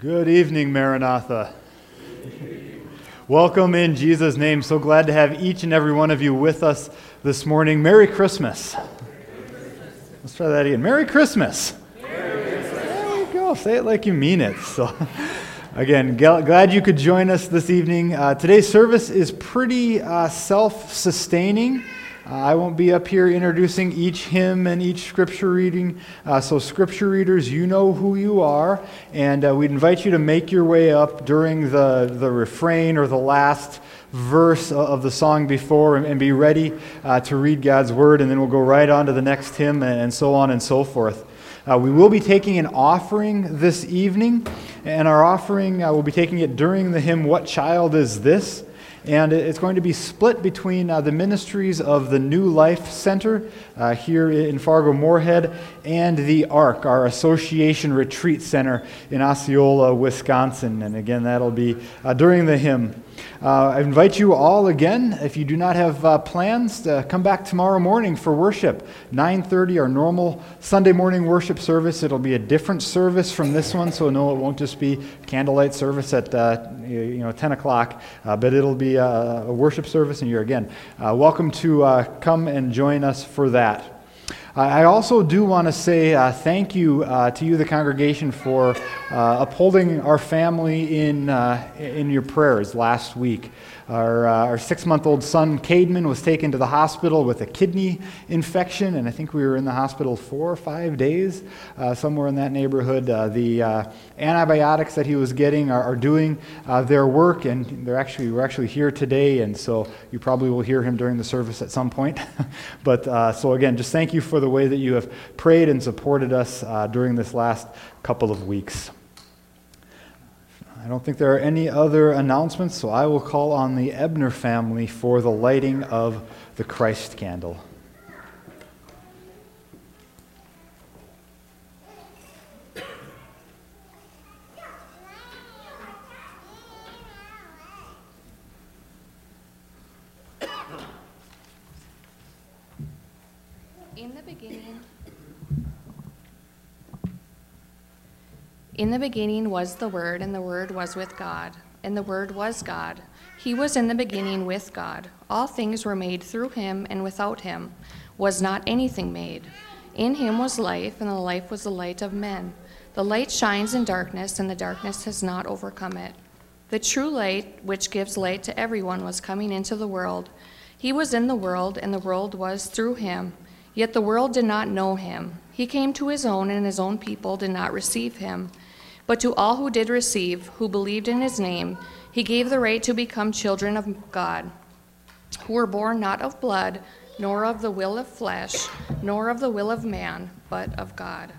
Good evening, Maranatha. Welcome in Jesus' name. So glad to have each and every one of you with us this morning. Merry Christmas. Let's try that again. Merry Christmas. Merry Christmas. There you go. Say it like you mean it. So, again, glad you could join us this evening. Uh, today's service is pretty uh, self sustaining. Uh, I won't be up here introducing each hymn and each scripture reading. Uh, so, scripture readers, you know who you are, and uh, we'd invite you to make your way up during the, the refrain or the last verse of the song before and, and be ready uh, to read God's word, and then we'll go right on to the next hymn and so on and so forth. Uh, we will be taking an offering this evening, and our offering, uh, we'll be taking it during the hymn, What Child Is This? And it's going to be split between uh, the ministries of the New Life Center uh, here in Fargo Moorhead and the ARC, our Association Retreat Center in Osceola, Wisconsin. And again, that'll be uh, during the hymn. Uh, I invite you all again, if you do not have uh, plans, to come back tomorrow morning for worship. 9.30, our normal Sunday morning worship service. It'll be a different service from this one, so no, it won't just be candlelight service at uh, you know 10 o'clock, uh, but it'll be a, worship service, and you're again welcome to come and join us for that. I also do want to say uh, thank you uh, to you, the congregation, for uh, upholding our family in, uh, in your prayers last week. Our, uh, our six month old son, Cademan, was taken to the hospital with a kidney infection, and I think we were in the hospital four or five days, uh, somewhere in that neighborhood. Uh, the uh, antibiotics that he was getting are, are doing uh, their work, and they're actually, we're actually here today, and so you probably will hear him during the service at some point. but uh, so, again, just thank you for the way that you have prayed and supported us during this last couple of weeks. I don't think there are any other announcements, so I will call on the Ebner family for the lighting of the Christ candle. In the beginning was the Word, and the Word was with God, and the Word was God. He was in the beginning with God. All things were made through him, and without him was not anything made. In him was life, and the life was the light of men. The light shines in darkness, and the darkness has not overcome it. The true light, which gives light to everyone, was coming into the world. He was in the world, and the world was through him. Yet the world did not know him. He came to his own, and his own people did not receive him. But to all who did receive, who believed in his name, he gave the right to become children of God, who were born not of blood, nor of the will of flesh, nor of the will of man, but of God.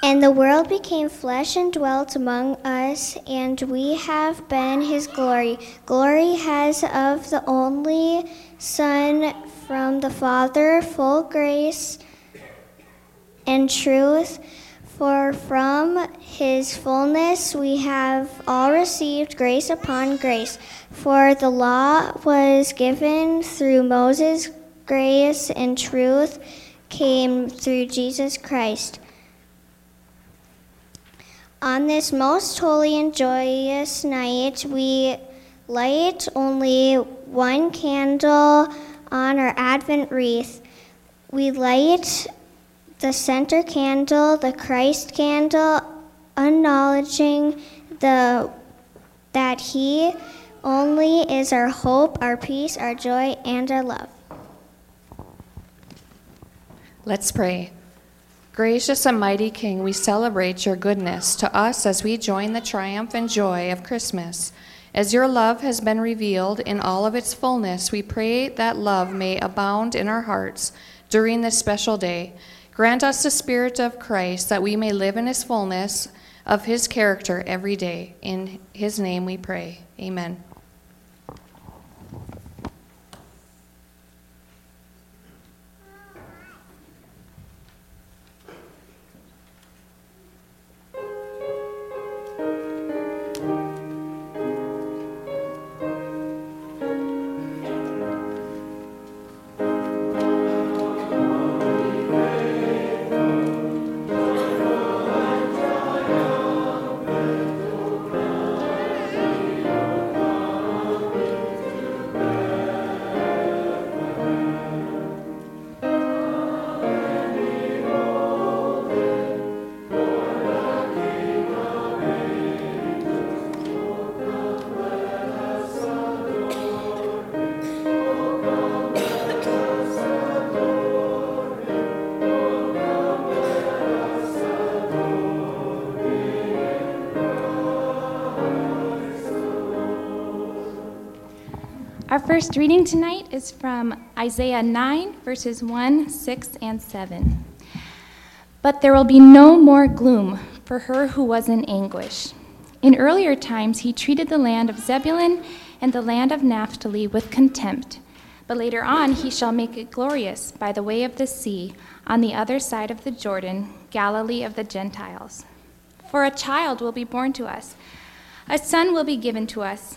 And the world became flesh and dwelt among us, and we have been his glory. Glory has of the only Son from the Father, full grace and truth. For from his fullness we have all received grace upon grace. For the law was given through Moses, grace and truth came through Jesus Christ. On this most holy and joyous night, we light only one candle on our Advent wreath. We light the center candle, the Christ candle, acknowledging the, that He only is our hope, our peace, our joy, and our love. Let's pray. Gracious and mighty King, we celebrate your goodness to us as we join the triumph and joy of Christmas. As your love has been revealed in all of its fullness, we pray that love may abound in our hearts during this special day. Grant us the Spirit of Christ that we may live in his fullness of his character every day. In his name we pray. Amen. First reading tonight is from Isaiah 9, verses 1, 6, and 7. But there will be no more gloom for her who was in anguish. In earlier times, he treated the land of Zebulun and the land of Naphtali with contempt. But later on, he shall make it glorious by the way of the sea, on the other side of the Jordan, Galilee of the Gentiles. For a child will be born to us, a son will be given to us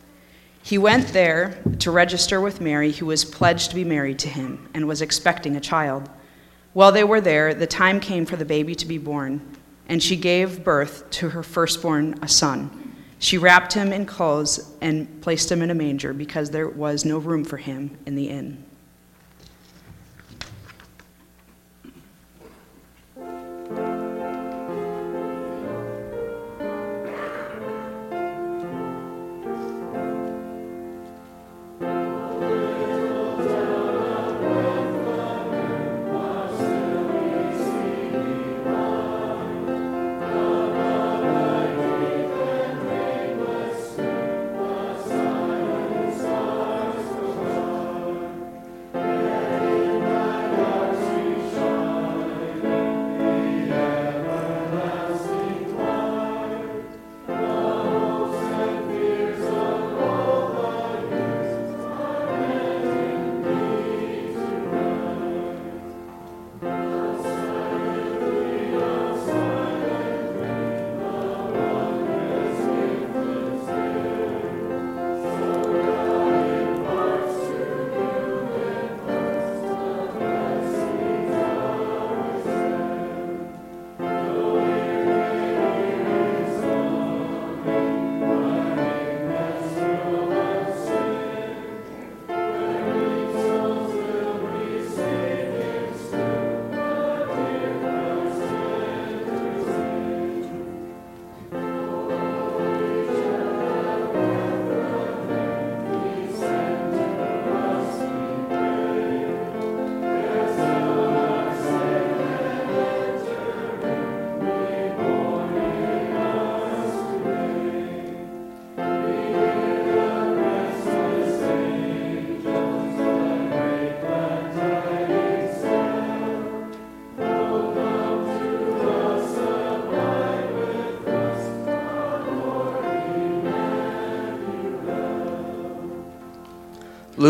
He went there to register with Mary, who was pledged to be married to him and was expecting a child. While they were there, the time came for the baby to be born, and she gave birth to her firstborn, a son. She wrapped him in clothes and placed him in a manger because there was no room for him in the inn.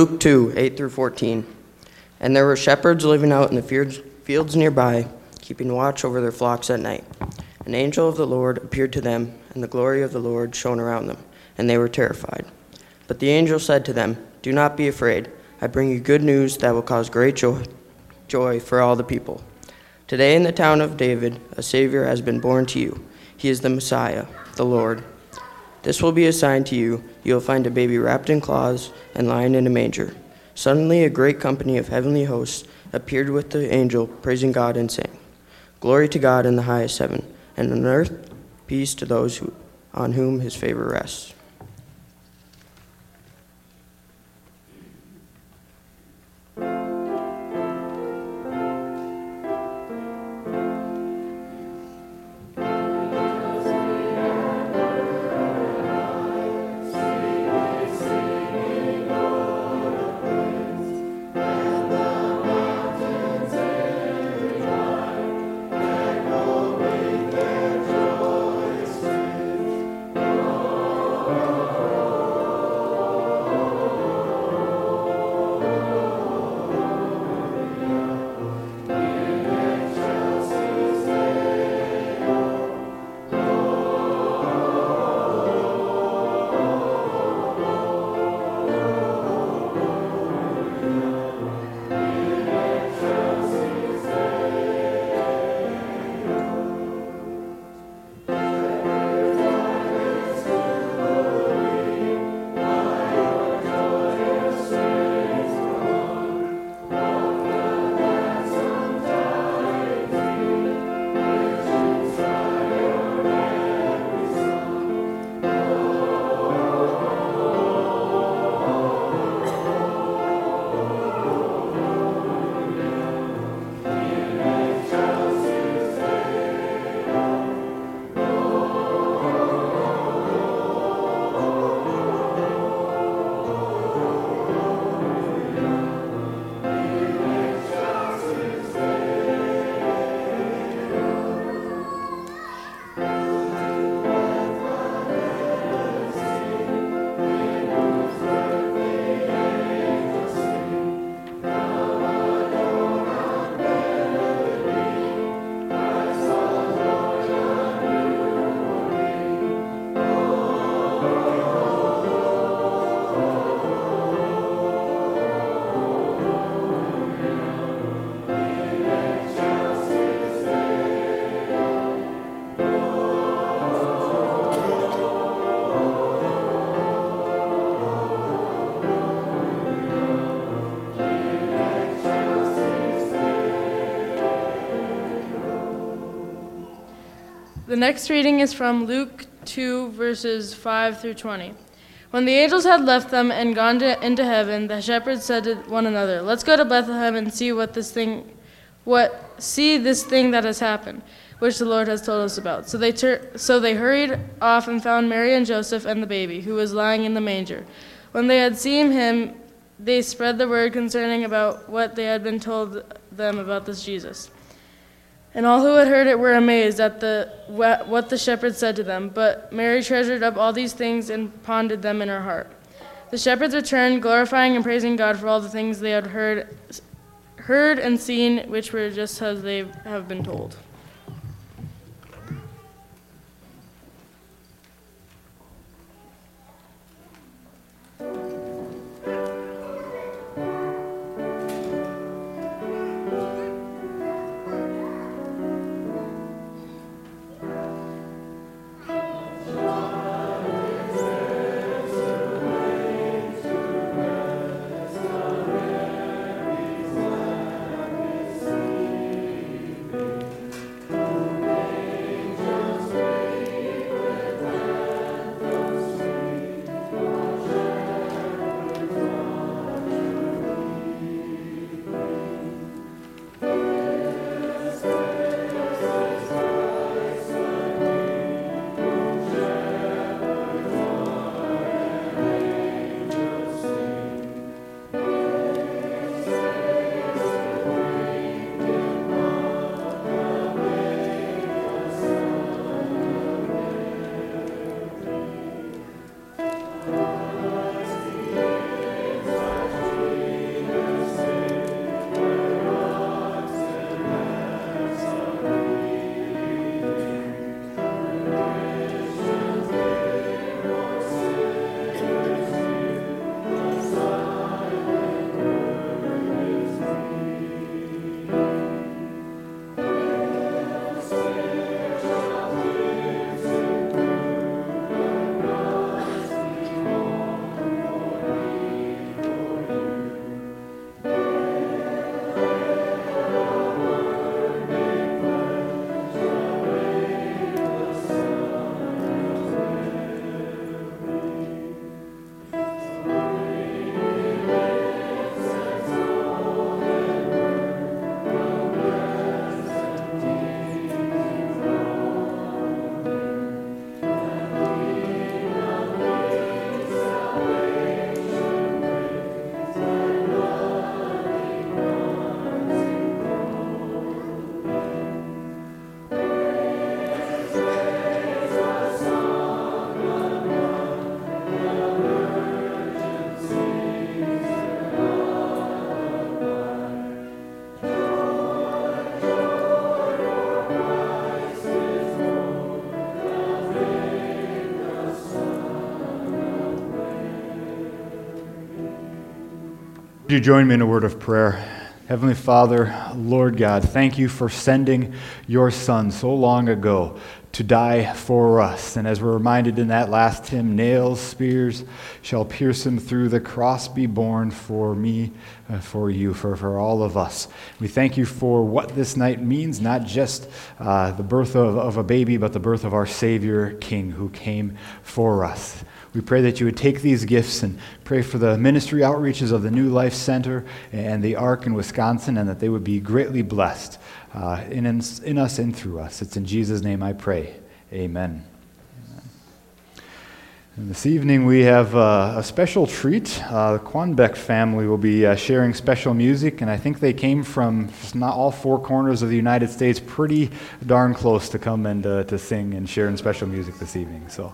Luke 2 8 through 14. And there were shepherds living out in the fields, nearby, keeping watch over their flocks at night. An angel of the Lord appeared to them, and the glory of the Lord shone around them, and they were terrified. But the angel said to them, Do not be afraid. I bring you good news that will cause great joy, joy for all the people. Today in the town of David, a Savior has been born to you. He is the Messiah, the Lord. This will be a sign to you. You will find a baby wrapped in cloths and lying in a manger. Suddenly, a great company of heavenly hosts appeared with the angel, praising God and saying, Glory to God in the highest heaven, and on earth peace to those who, on whom his favor rests. Next reading is from Luke 2, verses 5 through 20. When the angels had left them and gone to, into heaven, the shepherds said to one another, "Let's go to Bethlehem and see what this thing, what see this thing that has happened, which the Lord has told us about." So they tur- so they hurried off and found Mary and Joseph and the baby, who was lying in the manger. When they had seen him, they spread the word concerning about what they had been told them about this Jesus. And all who had heard it were amazed at the, what the shepherds said to them. But Mary treasured up all these things and pondered them in her heart. The shepherds returned, glorifying and praising God for all the things they had heard, heard and seen, which were just as they have been told. Would you join me in a word of prayer? Heavenly Father, Lord God, thank you for sending your Son so long ago to die for us. And as we're reminded in that last hymn, nails, spears shall pierce him through, the cross be borne for me, uh, for you, for, for all of us. We thank you for what this night means, not just uh, the birth of, of a baby, but the birth of our Savior King who came for us. We pray that you would take these gifts and pray for the ministry outreaches of the New Life Center and the ARC in Wisconsin, and that they would be greatly blessed uh, in, in us and through us. It's in Jesus' name I pray. Amen. And this evening we have uh, a special treat. Uh, the Quanbeck family will be uh, sharing special music, and I think they came from not all four corners of the United States, pretty darn close to come and uh, to sing and share in special music this evening. So.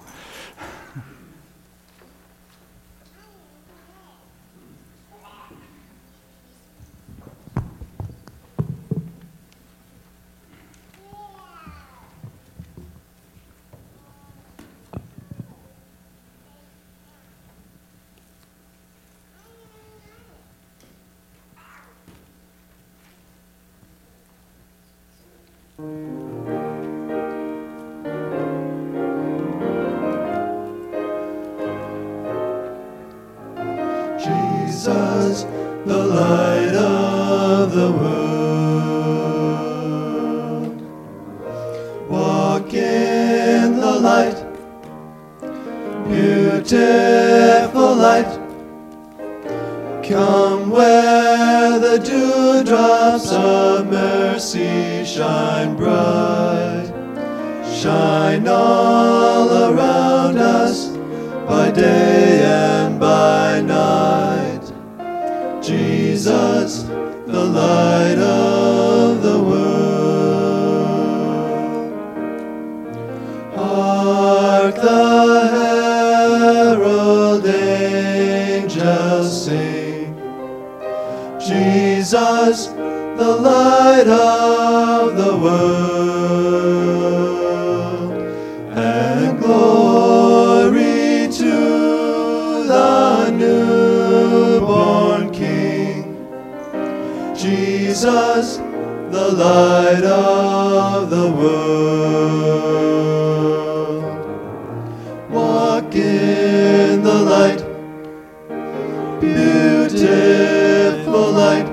Walk in the light, beautiful light.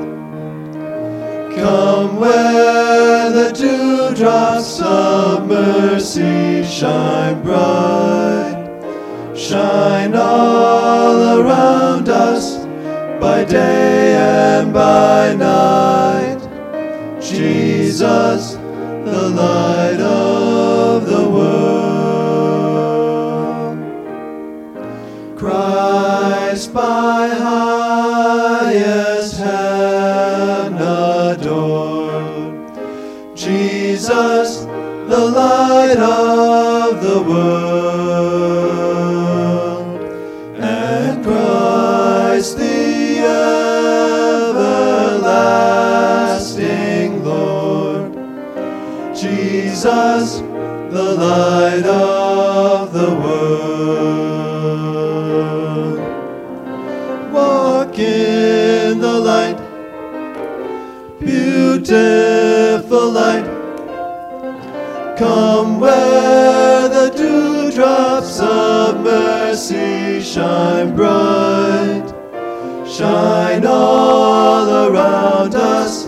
Come where the dewdrops of mercy shine bright, shine all around us by day and by night. Jesus, shine bright, shine all around us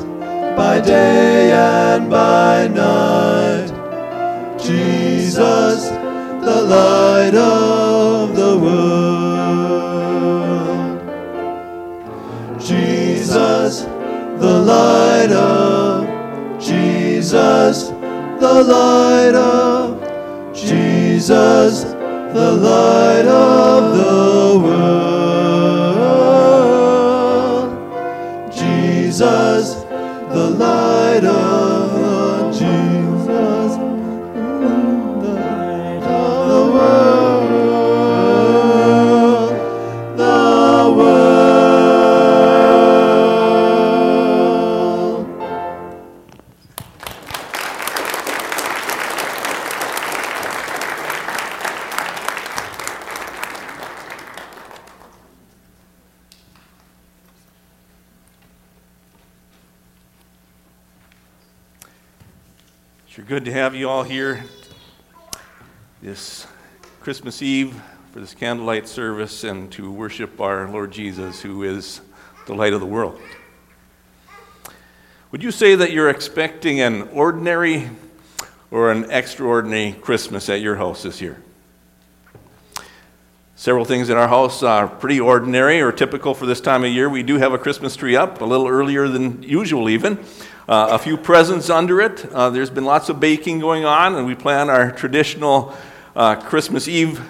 by day and by night. Jesus, the light of the world. Jesus, the light of Jesus, the light of Jesus, the light of have you all here this Christmas Eve for this candlelight service and to worship our Lord Jesus, who is the light of the world. Would you say that you're expecting an ordinary or an extraordinary Christmas at your house this year? Several things in our house are pretty ordinary or typical for this time of year. We do have a Christmas tree up a little earlier than usual, even. Uh, a few presents under it. Uh, there's been lots of baking going on, and we plan our traditional uh, Christmas Eve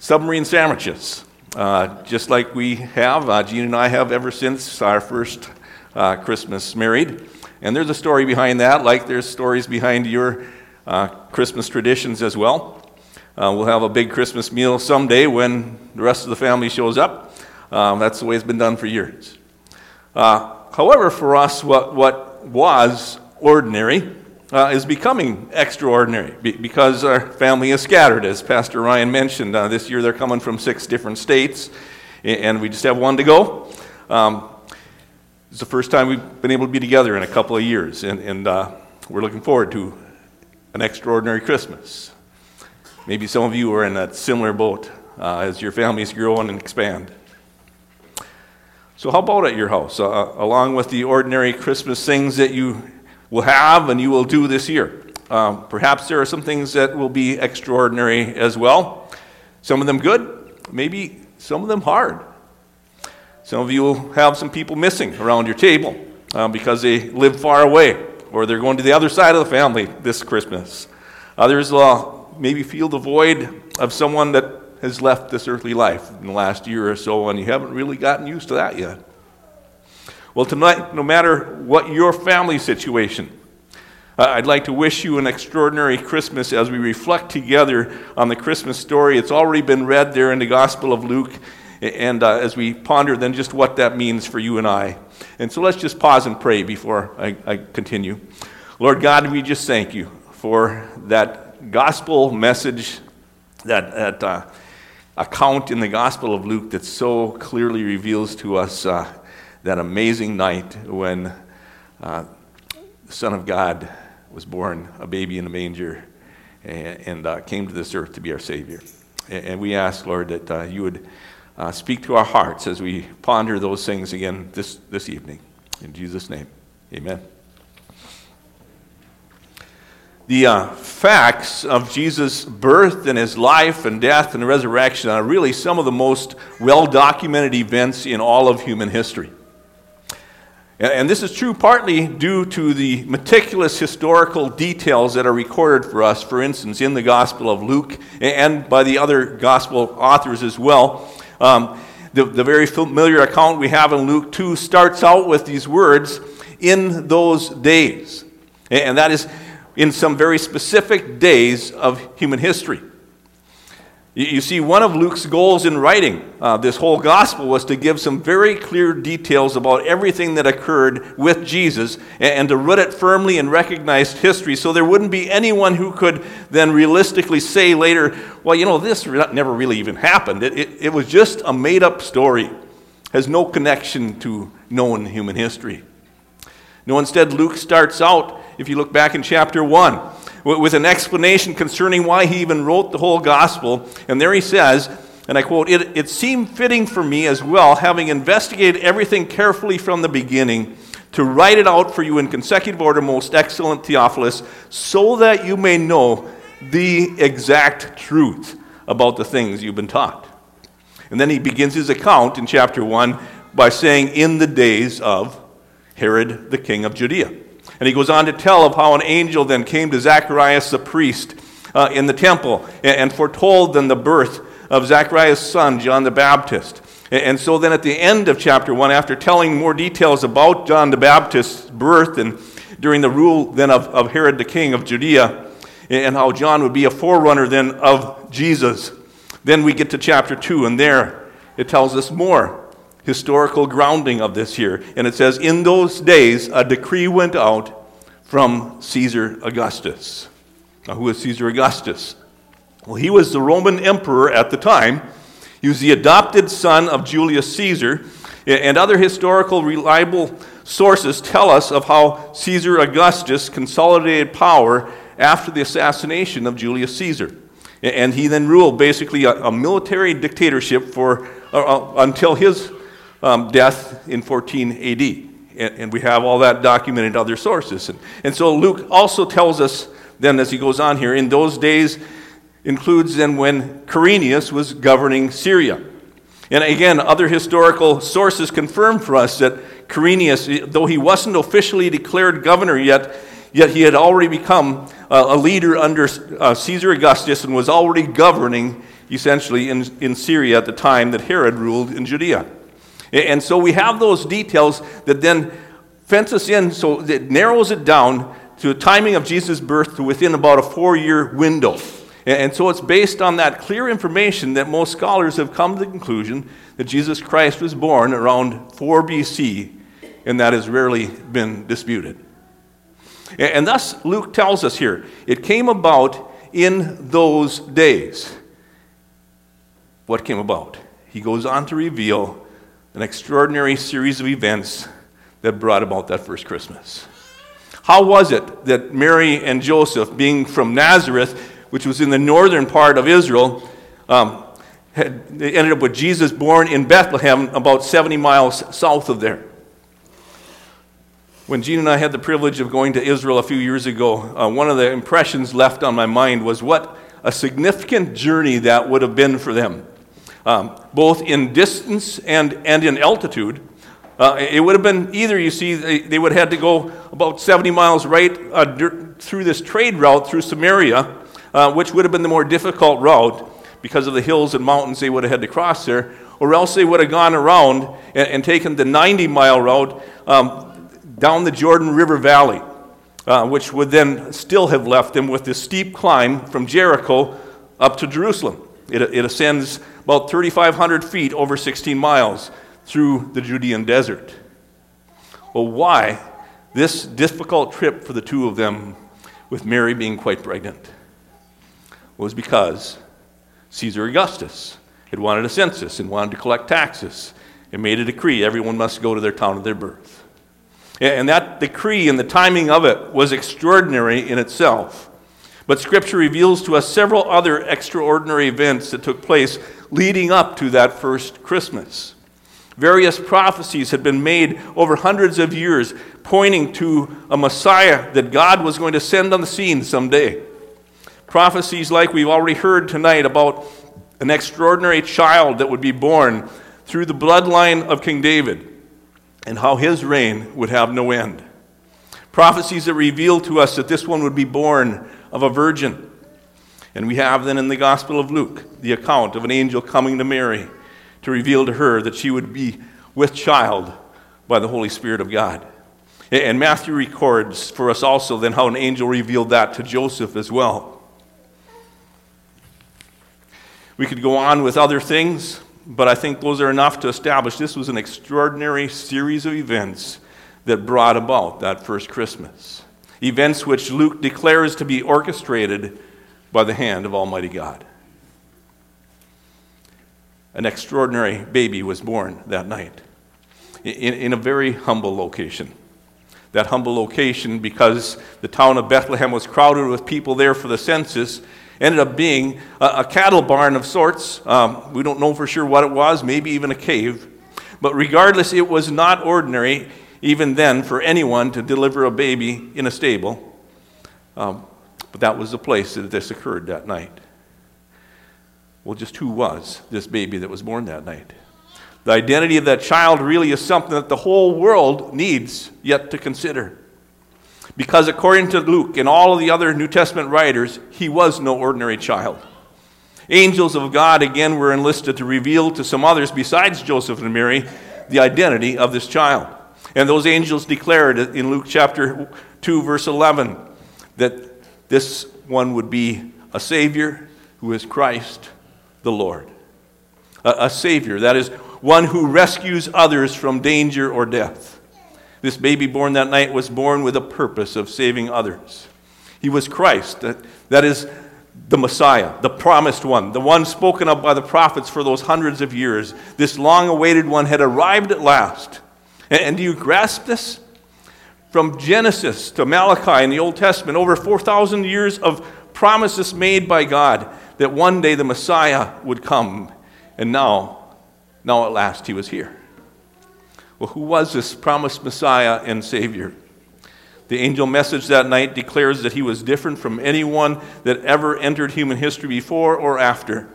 submarine sandwiches, uh, just like we have. Uh, Jean and I have ever since our first uh, Christmas married. And there's a story behind that, like there's stories behind your uh, Christmas traditions as well. Uh, we'll have a big Christmas meal someday when the rest of the family shows up. Um, that's the way it's been done for years. Uh, however, for us, what, what was ordinary uh, is becoming extraordinary because our family is scattered, as Pastor Ryan mentioned. Uh, this year they're coming from six different states, and we just have one to go. Um, it's the first time we've been able to be together in a couple of years, and, and uh, we're looking forward to an extraordinary Christmas. Maybe some of you are in that similar boat uh, as your families grow and expand. So, how about at your house? Uh, along with the ordinary Christmas things that you will have and you will do this year, um, perhaps there are some things that will be extraordinary as well. Some of them good, maybe some of them hard. Some of you will have some people missing around your table uh, because they live far away or they're going to the other side of the family this Christmas. Others will maybe feel the void of someone that has left this earthly life in the last year or so, and you haven't really gotten used to that yet. Well, tonight, no matter what your family situation, uh, I'd like to wish you an extraordinary Christmas as we reflect together on the Christmas story. It's already been read there in the Gospel of Luke and uh, as we ponder then just what that means for you and I. And so let's just pause and pray before I, I continue. Lord God, we just thank you for that gospel message, that, that uh, account in the Gospel of Luke that so clearly reveals to us uh, that amazing night when uh, the Son of God was born, a baby in a manger, and, and uh, came to this earth to be our Savior. And, and we ask, Lord, that uh, you would uh, speak to our hearts as we ponder those things again this, this evening. In Jesus' name, amen. The uh, facts of Jesus' birth and his life and death and resurrection are really some of the most well documented events in all of human history. And this is true partly due to the meticulous historical details that are recorded for us, for instance, in the Gospel of Luke and by the other Gospel authors as well. Um, the, the very familiar account we have in Luke 2 starts out with these words, in those days. And that is in some very specific days of human history. You see, one of Luke's goals in writing uh, this whole gospel was to give some very clear details about everything that occurred with Jesus and, and, to root it firmly in recognized history so there wouldn't be anyone who could then realistically say later, well, you know, this never really even happened. It, it, it was just a made up story, has no connection to known human history. No, instead, Luke starts out, if you look back in chapter 1, with an explanation concerning why he even wrote the whole gospel. And there he says, and I quote, it, it seemed fitting for me as well, having investigated everything carefully from the beginning, to write it out for you in consecutive order, most excellent Theophilus, so that you may know the exact truth about the things you've been taught. And then he begins his account in chapter 1 by saying, In the days of Herod the king of Judea. And he goes on to tell of how an angel then came to Zacharias the priest uh, in the temple and, foretold then the birth of Zacharias' son, John the Baptist. And, and so then at the end of chapter 1, after telling more details about John the Baptist's birth and during the rule then of, of Herod the king of Judea, and how John would be a forerunner then of Jesus, then we get to chapter 2, and there it tells us more historical grounding of this here. And it says, In those days, a decree went out from Caesar Augustus. Now, who is Caesar Augustus? Well, he was the Roman emperor at the time. He was the adopted son of Julius Caesar. And other historical reliable sources tell us of how Caesar Augustus consolidated power after the assassination of Julius Caesar. And he then ruled basically a, a military dictatorship for, uh, uh until his um, death in 14 AD. And, and, we have all that documented in other sources. And, and so Luke also tells us, then as he goes on here, in those days includes then when Quirinius was governing Syria. And again, other historical sources confirm for us that Quirinius, though he wasn't officially declared governor yet, yet he had already become a leader under uh, Caesar Augustus and was already governing essentially in, in Syria at the time that Herod ruled in Judea. And so we have those details that then fence us in, so it narrows it down to the timing of Jesus' birth to within about a four year window. And so it's based on that clear information that most scholars have come to the conclusion that Jesus Christ was born around 4 BC, and that has rarely been disputed. And thus, Luke tells us here it came about in those days. What came about? He goes on to reveal an extraordinary series of events that brought about that first Christmas. How was it that Mary and Joseph, being from Nazareth, which was in the northern part of Israel, um, had, ended up with Jesus born in Bethlehem, about 70 miles south of there? When Jean and I had the privilege of going to Israel a few years ago, uh, one of the impressions left on my mind was what a significant journey that would have been for them um, both in distance and, and in altitude. Uh, it would have been either, you see, they, they would have had to go about 70 miles right uh, through this trade route through Samaria, uh, which would have been the more difficult route because of the hills and mountains they would have had to cross there, or else they would have gone around and, and taken the 90 mile route um, down the Jordan River Valley, uh, which would then still have left them with this steep climb from Jericho up to Jerusalem. It, it ascends about 3,500 feet over 16 miles through the Judean desert. Well, why this difficult trip for the two of them, with Mary being quite pregnant? Was because Caesar Augustus had wanted a census and wanted to collect taxes and made a decree everyone must go to their town of their birth. And that decree and the timing of it was extraordinary in itself. But Scripture reveals to us several other extraordinary events that took place leading up to that first Christmas. Various prophecies had been made over hundreds of years pointing to a Messiah that God was going to send on the scene someday. Prophecies like we've already heard tonight about an extraordinary child that would be born through the bloodline of King David and how his reign would have no end. Prophecies that reveal to us that this one would be born of a virgin. And we have then in the Gospel of Luke the account of an angel coming to Mary to reveal to her that she would be with child by the Holy Spirit of God. And Matthew records for us also then how an angel revealed that to Joseph as well. We could go on with other things, but I think those are enough to establish this was an extraordinary series of events that brought about that first Christmas events which Luke declares to be orchestrated by the hand of Almighty God. An extraordinary baby was born that night in, in a very humble location. That humble location, because the town of Bethlehem was crowded with people there for the census, ended up being a, a cattle barn of sorts. Um, we don't know for sure what it was, maybe even a cave. But regardless, it was not ordinary even then, for anyone to deliver a baby in a stable. Um, but that was the place that this occurred that night. Well, just who was this baby that was born that night? The identity of that child really is something that the whole world needs yet to consider. Because according to Luke and all of the other New Testament writers, he was no ordinary child. Angels of God again were enlisted to reveal to some others besides Joseph and Mary the identity of this child. And those angels declared in Luke chapter 2, verse 11, that this one would be a Savior who is Christ the Lord. A, a Savior, that is, one who rescues others from danger or death. This baby born that night was born with a purpose of saving others. He was Christ, that, that is, the Messiah, the promised one, the one spoken of by the prophets for those hundreds of years. This long awaited one had arrived at last. And, do you grasp this? From Genesis to Malachi in the Old Testament, over 4,000 years of promises made by God that one day the Messiah would come. And now, now at last he was here. Well, who was this promised Messiah and Savior? The angel message that night declares that he was different from anyone that ever entered human history before or after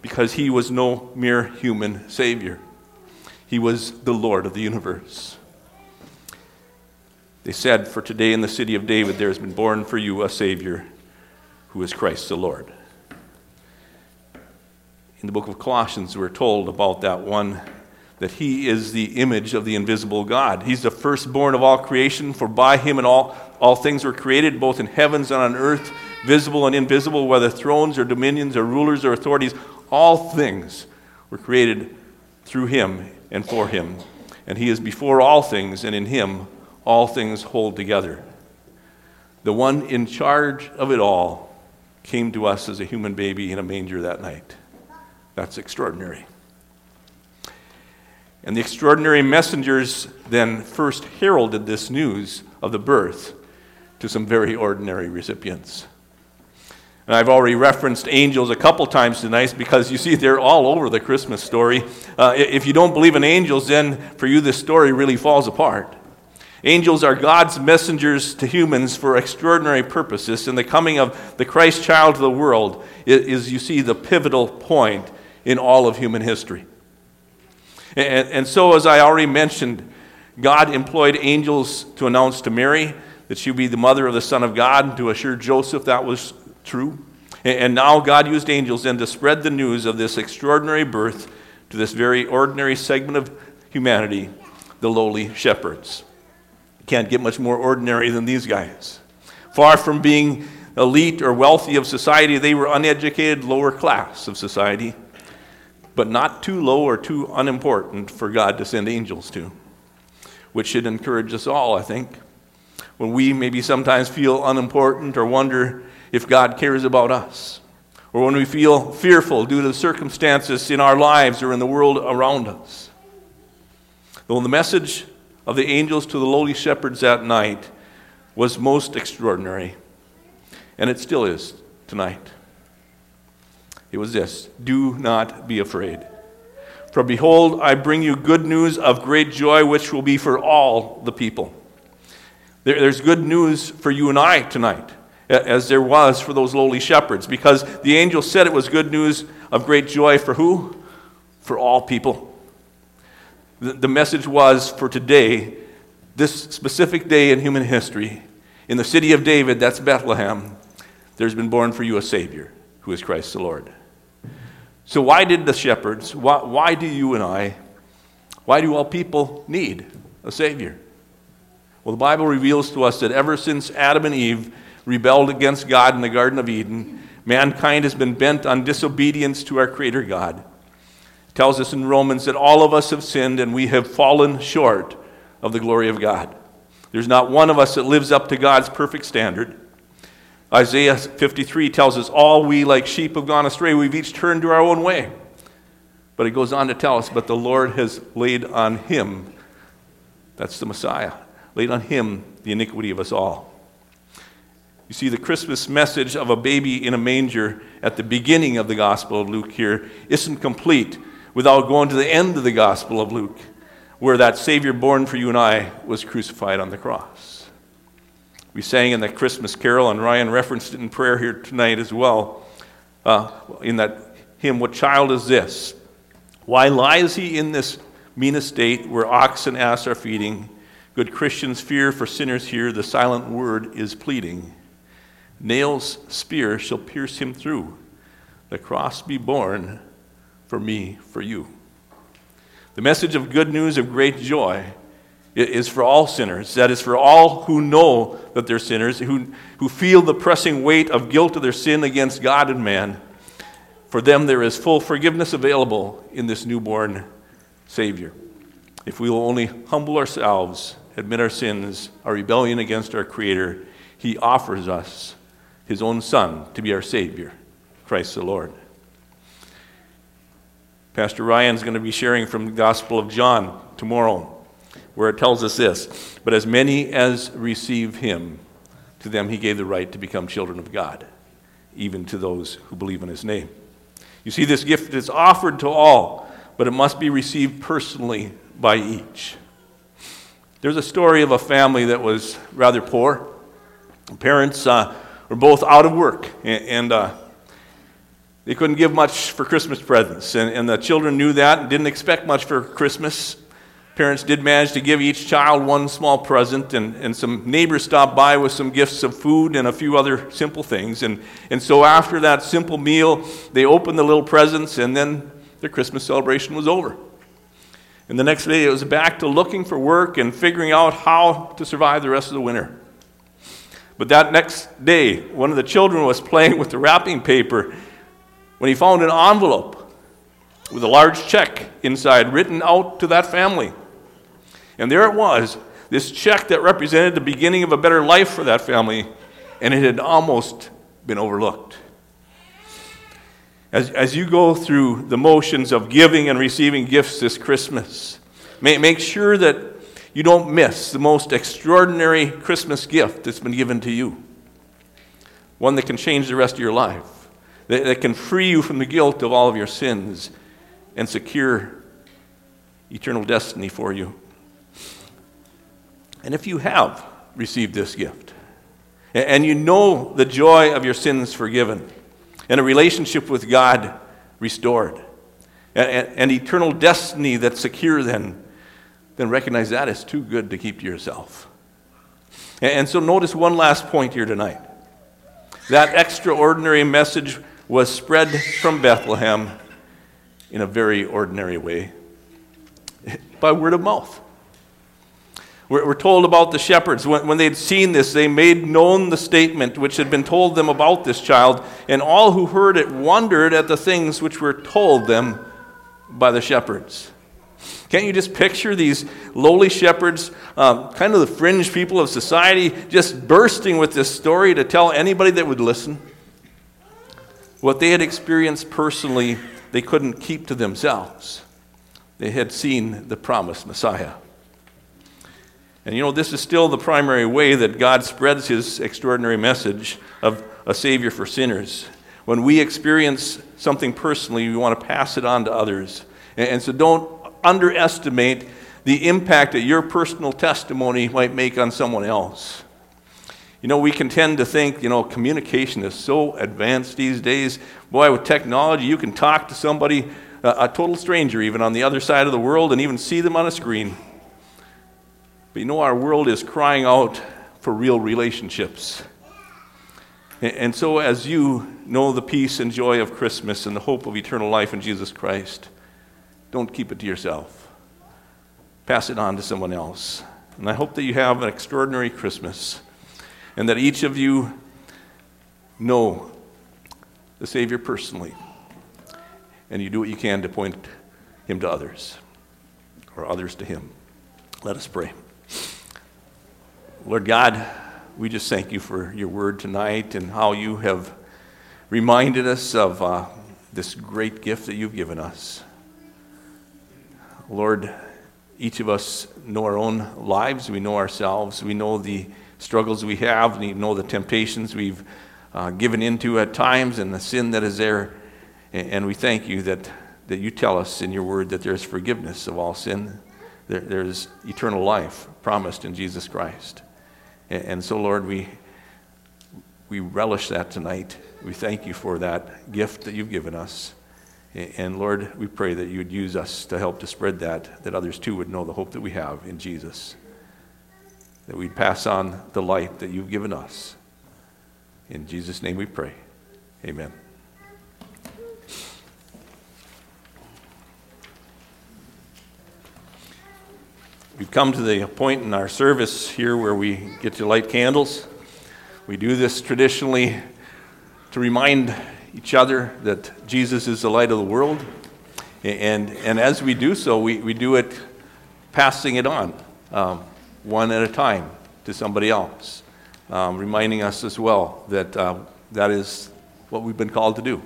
because he was no mere human Savior. He was the Lord of the universe. They said, For today in the city of David there has been born for you a Savior who is Christ the Lord. In the book of Colossians, we're told about that one that he is the image of the invisible God. He's the firstborn of all creation, for by him and all, all things were created, both in heavens and on earth, visible and invisible, whether thrones or dominions or rulers or authorities. All things were created through him and for him. And he is before all things, and in him all things hold together. The one in charge of it all came to us as a human baby in a manger that night. That's extraordinary. And the extraordinary messengers then first heralded this news of the birth to some very ordinary recipients. And I've already referenced angels a couple times tonight because you see they're all over the Christmas story. Uh, if you don't believe in angels, then for you this story really falls apart. Angels are God's messengers to humans for extraordinary purposes, and the coming of the Christ child to the world is, you see, the pivotal point in all of human history. And, and so, as I already mentioned, God employed angels to announce to Mary that she would be the mother of the Son of God, and to assure Joseph that was true. And now God used angels then to spread the news of this extraordinary birth to this very ordinary segment of humanity, the lowly shepherds. Can't get much more ordinary than these guys. Far from being elite or wealthy of society, they were uneducated, lower class of society, but not too low or too unimportant for God to send angels to, which should encourage us all, I think. When we maybe sometimes feel unimportant or wonder if God cares about us, or when we feel fearful due to the circumstances in our lives or in the world around us. Though the message of the angels to the lowly shepherds that night was most extraordinary, and it still is tonight. It was this Do not be afraid. For behold, I bring you good news of great joy, which will be for all the people. there's good news for you and I tonight as there was for those lowly shepherds, because the angel said it was good news of great joy for who? For all people. The, message was for today, this specific day in human history, in the city of David, that's Bethlehem, there's been born for you a Savior, who is Christ the Lord. So, why did the shepherds, why, why do you and I, why do all people need a Savior? Well, the Bible reveals to us that ever since Adam and Eve rebelled against God in the Garden of Eden, mankind has been bent on disobedience to our Creator God. It tells us in Romans that all of us have sinned and we have fallen short of the glory of God. There's not one of us that lives up to God's perfect standard. Isaiah 53 tells us, All we like sheep have gone astray. We've each turned to our own way. But it goes on to tell us, But the Lord has laid on him, that's the Messiah, laid on him the iniquity of us all. You see, the Christmas message of a baby in a manger at the beginning of the Gospel of Luke here isn't complete without going to the end of the Gospel of Luke, where that Savior born for you and I was crucified on the cross. We sang in the Christmas carol, and Ryan referenced it in prayer here tonight as well, uh, in that hymn, What child is this? Why lies he in this mean estate where ox and ass are feeding? Good Christians fear for sinners here, the silent word is pleading. Nail's spear shall pierce him through. The cross be borne for me, for you. The message of good news of great joy is for all sinners. That is for all who know that they're sinners, who, who feel the pressing weight of guilt of their sin against God and man. For them, there is full forgiveness available in this newborn Savior. If we will only humble ourselves, admit our sins, our rebellion against our Creator, He offers us his own Son to be our Savior, Christ the Lord. Pastor Ryan is going to be sharing from the Gospel of John tomorrow. where it tells us this But as many as receive him, to them he gave the right to become children of God, even to those who believe in his name. You see, this gift is offered to all, but it must be received personally by each. There's a story of a family that was rather poor. Parents uh, were both out of work, and, and uh, they couldn't give much for Christmas presents. And, and the children knew that and didn't expect much for Christmas. Parents did manage to give each child one small present, and, and some neighbors stopped by with some gifts of food and a few other simple things. And, and so, after that simple meal, they opened the little presents, and then the Christmas celebration was over. And the next day, it was back to looking for work and figuring out how to survive the rest of the winter. But that next day, one of the children was playing with the wrapping paper when he found an envelope with a large check inside written out to that family. And there it was, this check that represented the beginning of a better life for that family, and it had almost been overlooked. As, as you go through the motions of giving and receiving gifts this Christmas, make, make sure that you don't miss the most extraordinary Christmas gift that's been given to you. One that can change the rest of your life, that, that can free you from the guilt of all of your sins and secure eternal destiny for you. And if you have received this gift, and you know the joy of your sins forgiven, and a relationship with God restored, and, and, eternal destiny that's secure, then, then recognize that is too good to keep to yourself. And, so notice one last point here tonight. That extraordinary message was spread from Bethlehem in a very ordinary way by word of mouth. We're, told about the shepherds. When they'd seen this, they made known the statement which had been told them about this child, and all who heard it wondered at the things which were told them by the shepherds. Can't you just picture these lowly shepherds, um, kind of the fringe people of society, just bursting with this story to tell anybody that would listen? What they had experienced personally, they couldn't keep to themselves. They had seen the promised Messiah. And you know, this is still the primary way that God spreads his extraordinary message of a Savior for sinners. When we experience something personally, we want to pass it on to others. And so don't underestimate the impact that your personal testimony might make on someone else. You know, we can tend to think, you know, communication is so advanced these days. Boy, with technology, you can talk to somebody, a total stranger, even on the other side of the world, and even see them on a screen. But you know, our world is crying out for real relationships. And so, as you know the peace and joy of Christmas and the hope of eternal life in Jesus Christ, don't keep it to yourself. Pass it on to someone else. And I hope that you have an extraordinary Christmas and that each of you know the Savior personally and you do what you can to point him to others or others to him. Let us pray. Lord God, we just thank you for your word tonight and how you have reminded us of uh, this great gift that you've given us. Lord, each of us know our own lives, we know ourselves, we know the struggles we have, we know the temptations we've uh, given into at times and the sin that is there. And we thank you that, that you tell us in your word that there's forgiveness of all sin, there, there's eternal life promised in Jesus Christ. And so, Lord, we, we relish that tonight. We thank you for that gift that you've given us. And Lord, we pray that you would use us to help to spread that, that others too would know the hope that we have in Jesus. That we'd pass on the light that you've given us. In Jesus' name we pray. Amen. We've come to the point in our service here where we get to light candles. We do this traditionally to remind each other that Jesus is the light of the world. And, and as we do so, we, we do it passing it on, um, one at a time, to somebody else, um, reminding us as well that uh, that is what we've been called to do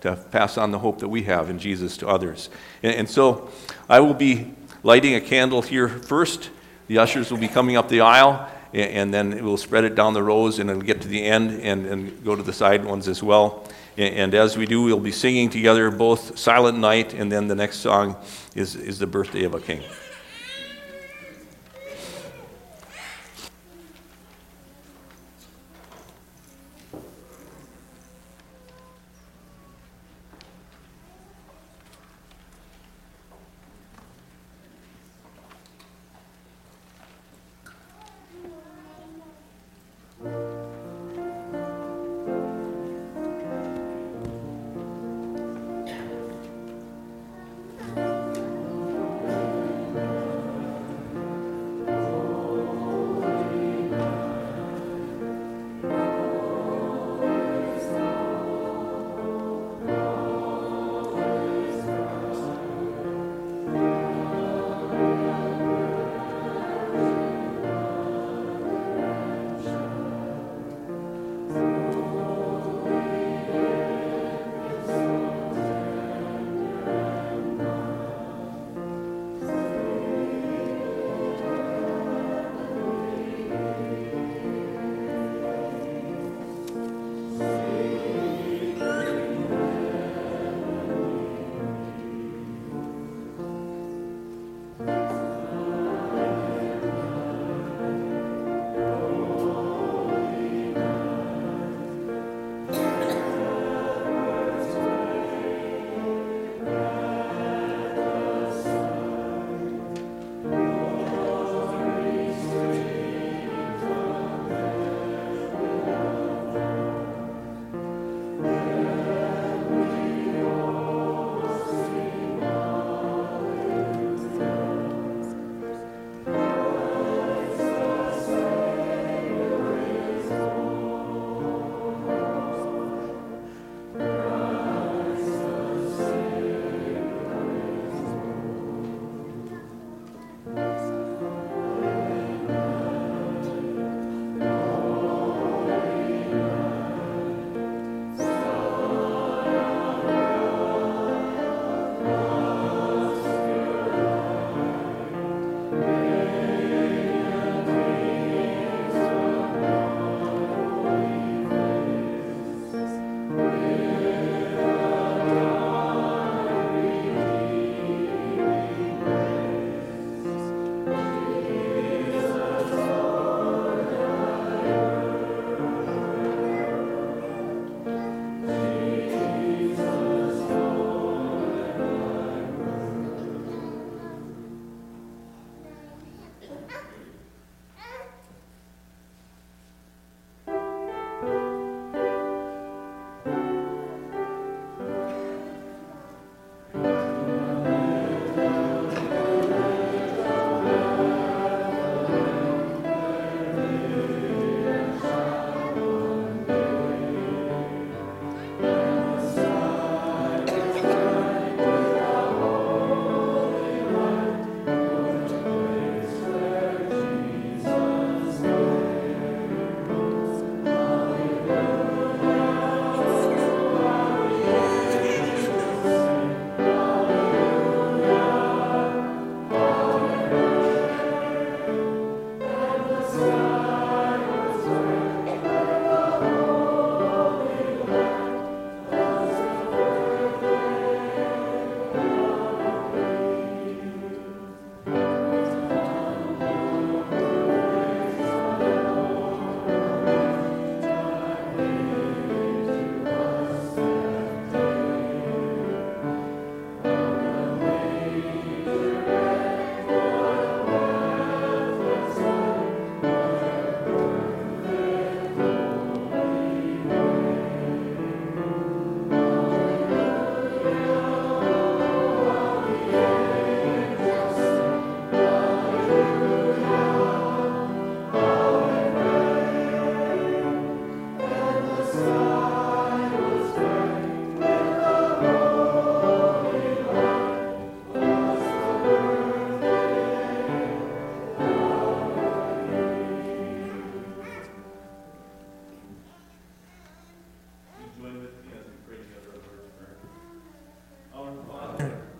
to pass on the hope that we have in Jesus to others. And, and so I will be lighting a candle here first, The ushers will be coming up the aisle, a- and then we'll spread it down the rows, and it'll get to the end and, and go to the side ones as well. And as we do, we'll be singing together both Silent Night, and then the next song is, is The Birthday of a King.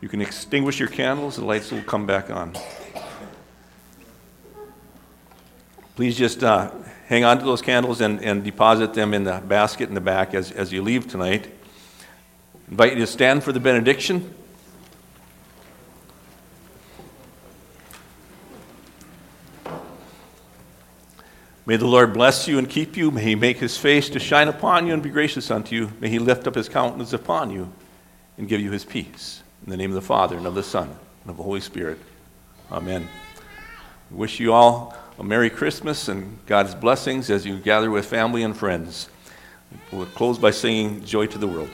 You can extinguish your candles, the lights will come back on. Please just uh, hang on to those candles and, and deposit them in the basket in the back as, as you leave tonight. I invite you to stand for the benediction. May the Lord bless you and keep you. May he make his face to shine upon you and be gracious unto you. May he lift up his countenance upon you and give you his peace. In the name of the Father, and of the Son, and of the Holy Spirit. Amen. I wish you all a Merry Christmas and God's blessings as you gather with family and friends. We'll close by singing Joy to the World.